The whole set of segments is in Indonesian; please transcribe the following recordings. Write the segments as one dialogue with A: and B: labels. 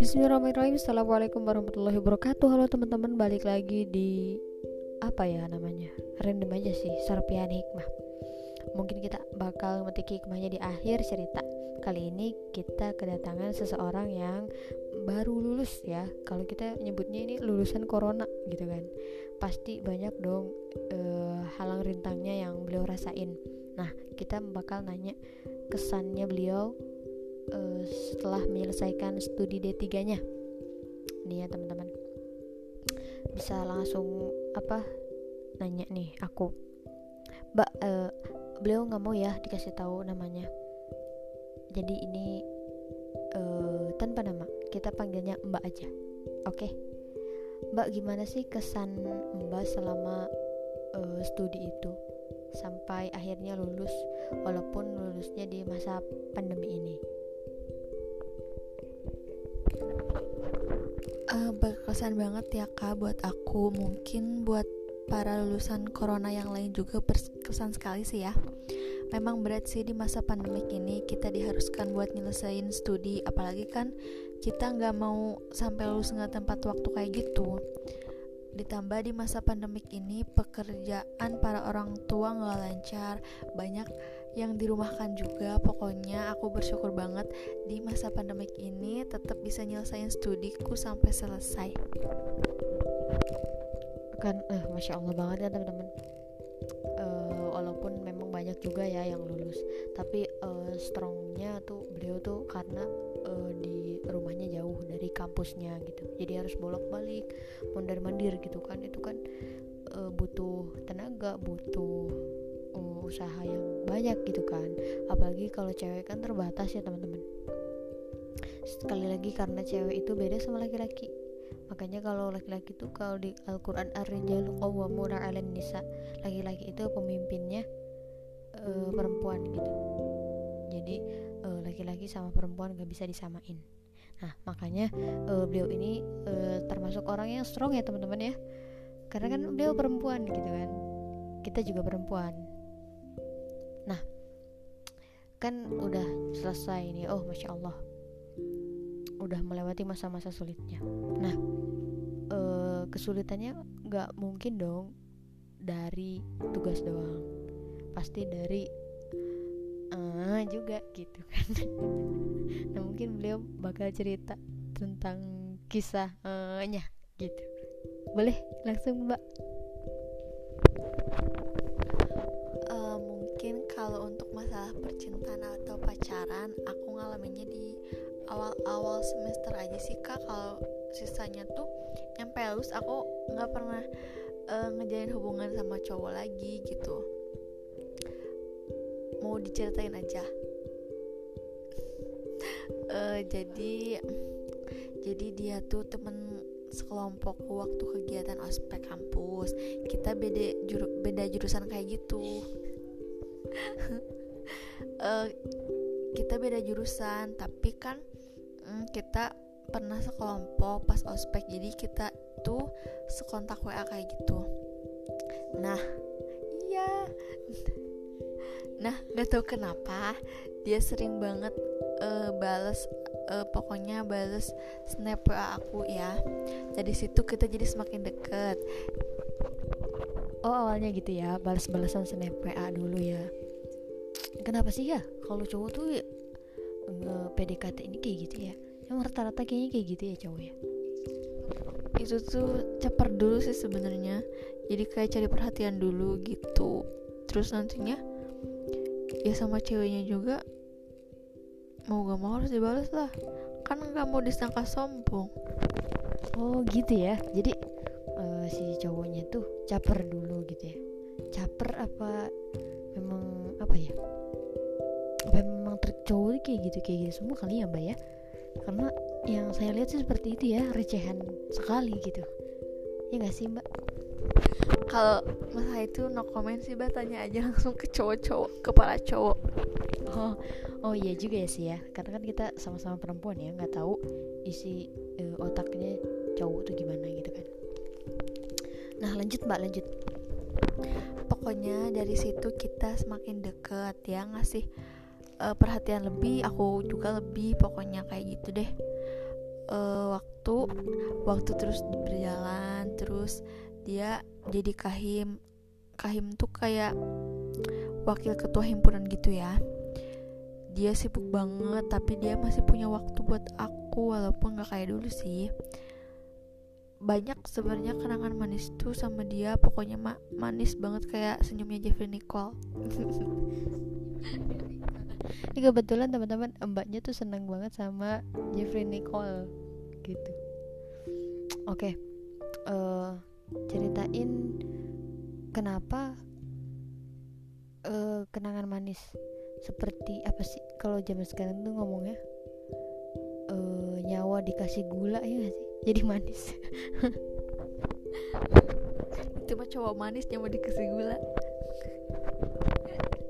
A: Bismillahirrahmanirrahim. Assalamualaikum warahmatullahi wabarakatuh. Halo teman-teman balik lagi di Apa ya namanya Random aja sih Serpihan hikmah. Mungkin kita bakal metik hikmahnya di akhir cerita. Kali ini kita kedatangan seseorang yang baru lulus ya. Kalau kita nyebutnya ini lulusan corona gitu kan. Pasti banyak dong uh, halang rintangnya yang beliau rasain. Nah kita bakal nanya kesannya beliau uh, setelah menyelesaikan studi D3-nya. Nih ya teman-teman. Bisa langsung apa nanya nih aku. Mbak uh, beliau nggak mau ya dikasih tahu namanya. Jadi ini uh, tanpa nama. Kita panggilnya Mbak aja. Oke. Okay? Mbak gimana sih kesan Mbak selama uh, studi itu? Sampai akhirnya lulus walaupun lulusnya di masa pandemi ini.
B: Uh, berkesan banget ya kak buat aku. Mungkin buat para lulusan corona yang lain juga berkesan sekali sih ya. Memang berat sih di masa pandemik ini. Kita diharuskan buat nyelesain studi. Apalagi kan kita nggak mau sampai lulus nggak tempat waktu kayak gitu ditambah di masa pandemik ini pekerjaan para orang tua nggak lancar. Banyak yang dirumahkan juga. Pokoknya aku bersyukur banget di masa pandemik ini tetap bisa nyelesain studiku sampai selesai.
A: Kan eh masya allah banget kan teman-teman. Uh, walaupun memang banyak juga ya yang lulus. Tapi uh, strongnya tuh beliau tuh karena uh, di rumahnya jauh dari kampusnya gitu. Jadi harus bolak-balik mondar mandir gitu kan. Itu kan uh, butuh tenaga butuh usaha yang banyak gitu kan. Apalagi kalau cewek kan terbatas ya teman-teman. Sekali lagi karena cewek itu beda sama laki-laki. Makanya kalau laki-laki itu kalau di Al-Quran ar-rijalu qawwamuna 'alan nisa. Laki-laki itu pemimpinnya uh, perempuan gitu. Jadi uh, laki-laki sama perempuan gak bisa disamain. Nah makanya uh, beliau ini uh, termasuk orang yang strong ya teman-teman ya. Karena kan beliau perempuan gitu kan. Kita juga perempuan. Nah kan udah selesai nih oh masya Allah. Udah melewati masa-masa sulitnya. Nah e, kesulitannya nggak mungkin dong dari tugas doang. Pasti dari uh, juga gitu kan. Nah mungkin beliau bakal cerita tentang kisahnya gitu. Boleh langsung mbak?
B: Kalau untuk masalah percintaan atau pacaran aku ngalaminnya di awal-awal semester aja sih kak. Kalau sisanya tuh nyampe lulus aku nggak pernah uh, ngejalin hubungan sama cowok lagi gitu mau diceritain aja. Uh, jadi jadi dia tuh temen sekelompokku waktu kegiatan ospek kampus. Kita beda juru, beda jurusan kayak gitu. Uh, kita beda jurusan tapi kan um, kita pernah sekelompok pas ospek. Jadi kita tuh sekontak WA kayak gitu. Nah iya nah gak tau kenapa dia sering banget uh, bales uh, pokoknya bales snap WA aku ya. Dari situ kita jadi semakin deket.
A: Oh awalnya gitu ya balas-balasan snap WA dulu ya. Kenapa sih ya? Kalau cowok tuh ya, nge PDKT ini kayak gitu ya. Yang rata-rata kayaknya kayak gitu ya cowok ya?
B: Itu tuh caper dulu sih sebenarnya. Jadi kayak cari perhatian dulu gitu. Terus nantinya ya sama ceweknya juga mau gak mau harus dibalas lah. Kan nggak mau disangka sombong.
A: Oh gitu ya. Jadi uh, si cowoknya tuh caper dulu gitu ya. Caper apa memang apa ya? Apa memang tercowok kayak gitu kayak gitu semua kali ya mbak ya? Karena yang saya lihat sih seperti itu ya recehan sekali gitu. Ya nggak sih mbak
B: kalau masalah itu no comment sih mbak. Tanya aja langsung ke cowok-cowok kepala cowok.
A: Oh oh iya juga ya sih ya. Karena kan kita sama-sama perempuan ya. Nggak tahu isi uh, otaknya cowok tuh gimana gitu kan. Nah lanjut mbak lanjut.
B: Pokoknya dari situ kita semakin deket ya ngasih uh, perhatian lebih aku juga lebih pokoknya kayak gitu deh. Uh, waktu waktu terus berjalan terus dia jadi kahim. Kahim tuh kayak wakil ketua himpunan gitu ya. Dia sibuk banget tapi dia masih punya waktu buat aku walaupun gak kayak dulu sih. Banyak sebenarnya kenangan manis tuh sama dia. Pokoknya ma manis banget kayak senyumnya Jeffrey Nicole.
A: Ini kebetulan teman-teman mbaknya tuh seneng banget sama Jeffrey Nicole gitu. Oke okay. uh, eh, ceritain kenapa uh, kenangan manis. Seperti apa sih kalau zaman sekarang tuh ngomongnya? Uh, nyawa dikasih gula ya gak sih? Jadi manis.
B: Itu mah cowok manis nyawa dikasih gula.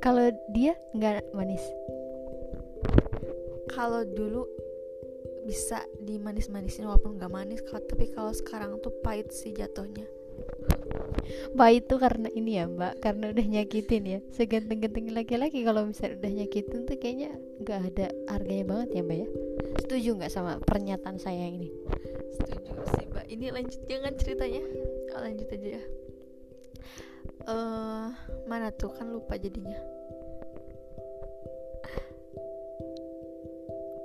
A: Kalau dia nggak manis?
B: Kalau dulu bisa dimanis-manisin walaupun nggak manis tapi kalau sekarang tuh pahit sih jatuhnya.
A: Pahit tuh karena ini ya mbak karena udah nyakitin ya. Seganteng-ganteng laki-laki kalau misalnya udah nyakitin tuh kayaknya nggak ada harganya banget ya mbak ya? Setuju nggak sama pernyataan saya ini?
B: Setuju sih mbak. Ini lanjut jangan ceritanya. Oh, lanjut aja ya. Uh, mana tuh? Kan lupa jadinya.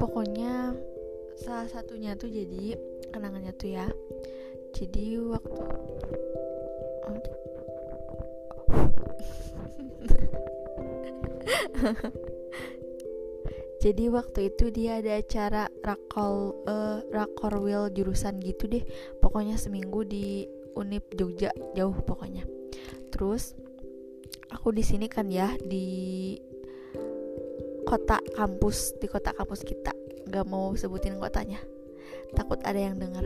B: Pokoknya salah satunya tuh jadi kenangannya tuh ya. Jadi waktu jadi waktu itu dia ada acara rakol uh, rakor will jurusan gitu deh. Pokoknya seminggu di Unip Jogja jauh pokoknya. Terus aku di sini kan ya di kota kampus di kota kampus kita nggak mau sebutin kotanya. Takut ada yang dengar.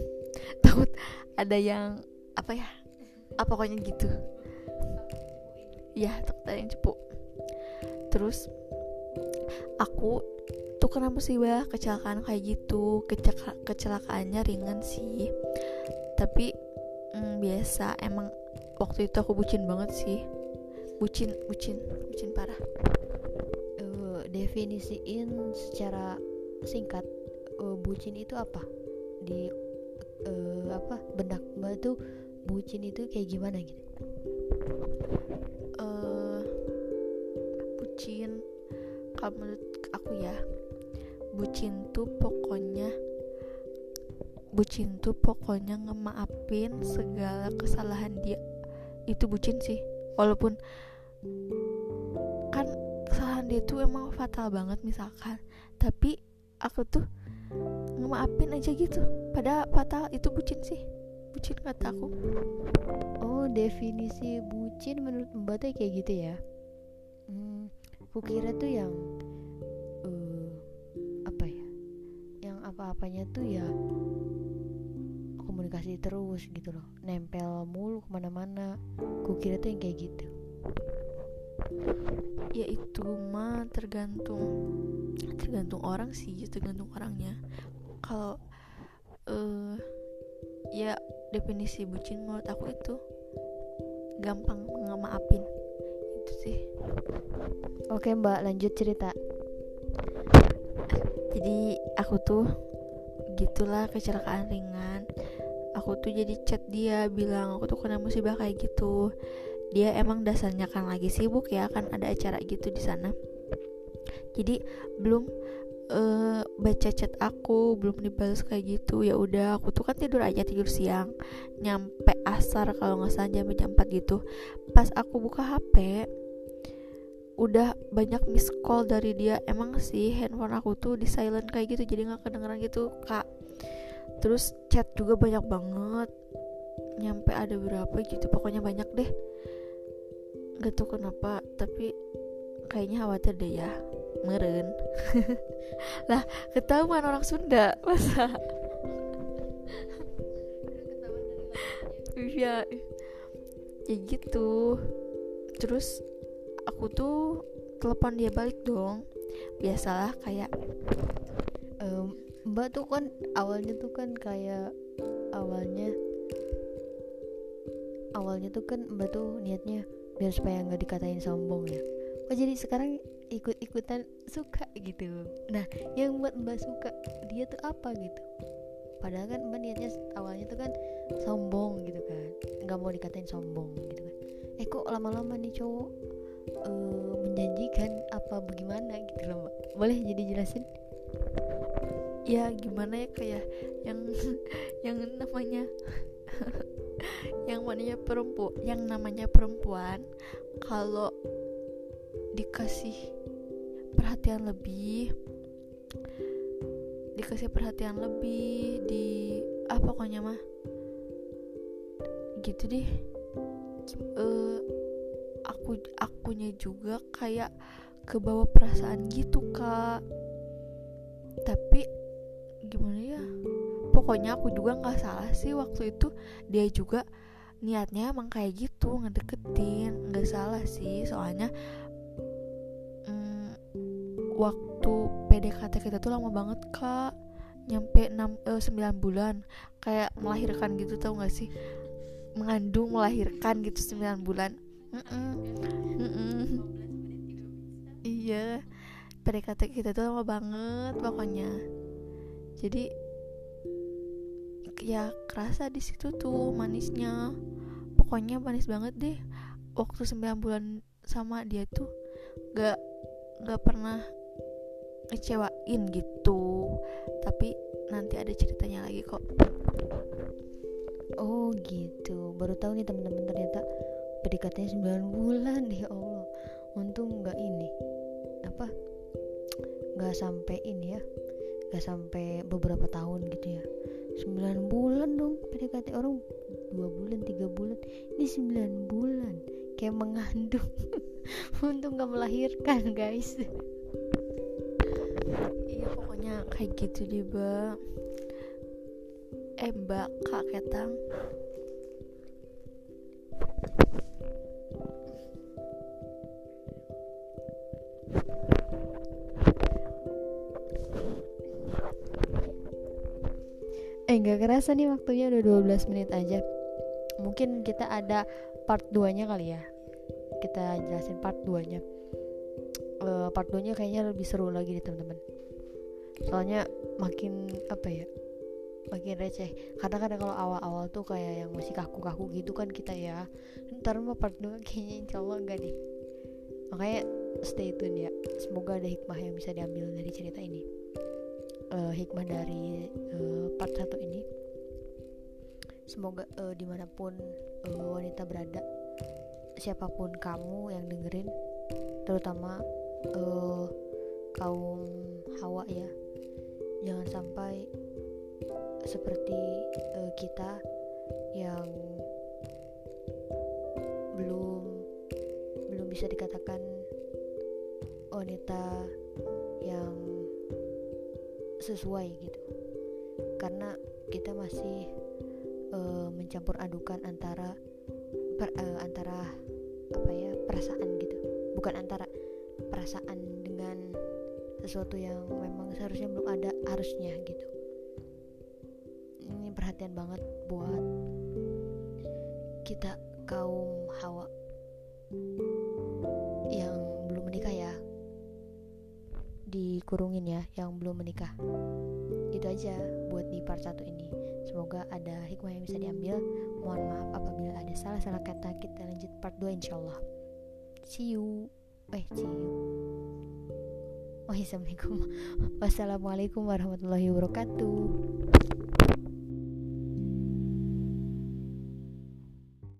B: Takut ada yang apa ya apa pokoknya gitu. Ya takut ada yang cepu. Terus aku tuh kena musibah kecelakaan kayak gitu. Kecaka, kecelakaannya ringan sih. Tapi mm, biasa. Emang waktu itu aku bucin banget sih. Bucin bucin bucin parah
A: definisiin secara singkat uh, bucin itu apa? Di uh, apa benak mbak tuh bucin itu kayak gimana gitu?
B: Uh, bucin kalau menurut aku ya bucin tuh pokoknya bucin tuh pokoknya ngemaafin segala kesalahan dia. Itu bucin sih walaupun dia tuh emang fatal banget misalkan. Tapi aku tuh ngemaafin aja gitu. Pada fatal itu bucin sih. Bucin kata aku.
A: Oh definisi bucin menurut mbak tuh kayak gitu ya? Hmm, aku kira tuh yang uh, apa ya? Yang apa-apanya tuh ya komunikasi terus gitu loh. Nempel mulu ke mana-mana. Aku kira tuh yang kayak gitu
B: ya itu mah tergantung tergantung orang sih tergantung orangnya. Kalau uh, ya definisi bucin menurut aku itu gampang ngemaafin. Itu sih.
A: Oke mbak lanjut cerita.
B: Jadi aku tuh gitulah kecelakaan ringan. Aku tuh jadi chat dia bilang aku tuh kena musibah kayak gitu dia emang dasarnya kan lagi sibuk ya kan ada acara gitu di sana. Jadi belum uh, baca chat aku belum dibalas kayak gitu. Ya udah aku tuh kan tidur aja tidur siang. Nyampe asar kalau nggak salah jam jam 4 gitu. Pas aku buka hp udah banyak miss call dari dia. Emang sih handphone aku tuh di silent kayak gitu jadi nggak kedengeran gitu kak. Terus chat juga banyak banget nyampe ada berapa gitu pokoknya banyak deh. Gak tau kenapa tapi kayaknya khawatir deh ya. Meren. Lah ketahuan orang Sunda masa? Iya. ya gitu. Terus aku tuh telepon dia balik dong. Biasalah kayak
A: um, mbak tuh kan awalnya tuh kan kayak awalnya awalnya tuh kan mbak tuh niatnya biar supaya nggak dikatain sombong ya. Kok jadi sekarang ikut-ikutan suka gitu. Nah yang buat mbak suka dia tuh apa gitu? Padahal kan mbak niatnya awalnya tuh kan sombong gitu kan. Nggak mau dikatain sombong gitu kan. Eh kok lama-lama nih cowok? Uh, menjanjikan apa bagaimana gitu loh mbak. Boleh jadi jelasin?
B: Ya gimana ya kayak yang yang namanya yang namanya perempuan yang namanya perempuan kalau dikasih perhatian lebih dikasih perhatian lebih di ah pokoknya mah gitu deh. Uh, aku akunya juga kayak kebawa perasaan gitu kak. Tapi gimana ya? Pokoknya aku juga nggak salah sih waktu itu. Dia juga niatnya emang kayak gitu ngedeketin. Nggak salah sih soalnya hmm, waktu PDKT kita tuh lama banget kak. Nyampe 6 eh, 9 bulan. Kayak melahirkan gitu tau gak sih? Mengandung melahirkan gitu 9 bulan. Mm -mm. Mm -mm. iya PDKT kita tuh lama banget pokoknya. Jadi ya kerasa di situ tuh manisnya. Pokoknya manis banget deh. Waktu 9 bulan sama dia tuh gak gak pernah ngecewain gitu. Tapi nanti ada ceritanya lagi kok.
A: Oh gitu. Baru tahu nih teman-teman ternyata PDKT 9 bulan. Ya Allah. Untung nggak ini. Apa? Nggak sampai ini ya. Nggak sampai beberapa tahun gitu ya 9 bulan dong PDKT orang. Dua bulan tiga bulan. Ini 9 bulan. Kayak mengandung. Untung nggak melahirkan guys.
B: Iya pokoknya kayak gitu deh mbak. Eh mbak kak ketang
A: kerasa nih waktunya udah 12 menit aja. Mungkin kita ada part 2 nya kali ya. Kita jelasin part 2 nya uh, part 2 nya kayaknya lebih seru lagi nih teman-teman. Soalnya makin apa ya makin receh. Karena kadang kalau awal-awal tuh kayak yang masih kaku-kaku gitu kan kita ya. Ntar mah part 2 kayaknya insya Allah enggak deh. Makanya stay tune ya. Semoga ada hikmah yang bisa diambil dari cerita ini. Uh, hikmah dari uh, semoga uh, di mana pun uh, wanita berada siapa pun kamu yang dengerin terutama uh, kaum hawa ya jangan sampai seperti uh, kita yang belum belum bisa dikatakan wanita yang sesuai gitu. Karena kita masih uh, mencampur adukan antara per, uh, antara apa ya perasaan gitu. Bukan antara perasaan dengan sesuatu yang memang seharusnya belum ada harusnya gitu. Ini perhatian banget buat kita kaum hawa yang belum menikah ya. Dikurungin ya yang belum menikah. Itu aja buat di part 1 ini semoga ada hikmah yang bisa diambil. Mohon maaf apabila ada salah-salah kata. Kita lanjut part 2 insyaallah. See you. Eh see you. Oh assalamualaikum wassalamualaikum warahmatullahi wabarakatuh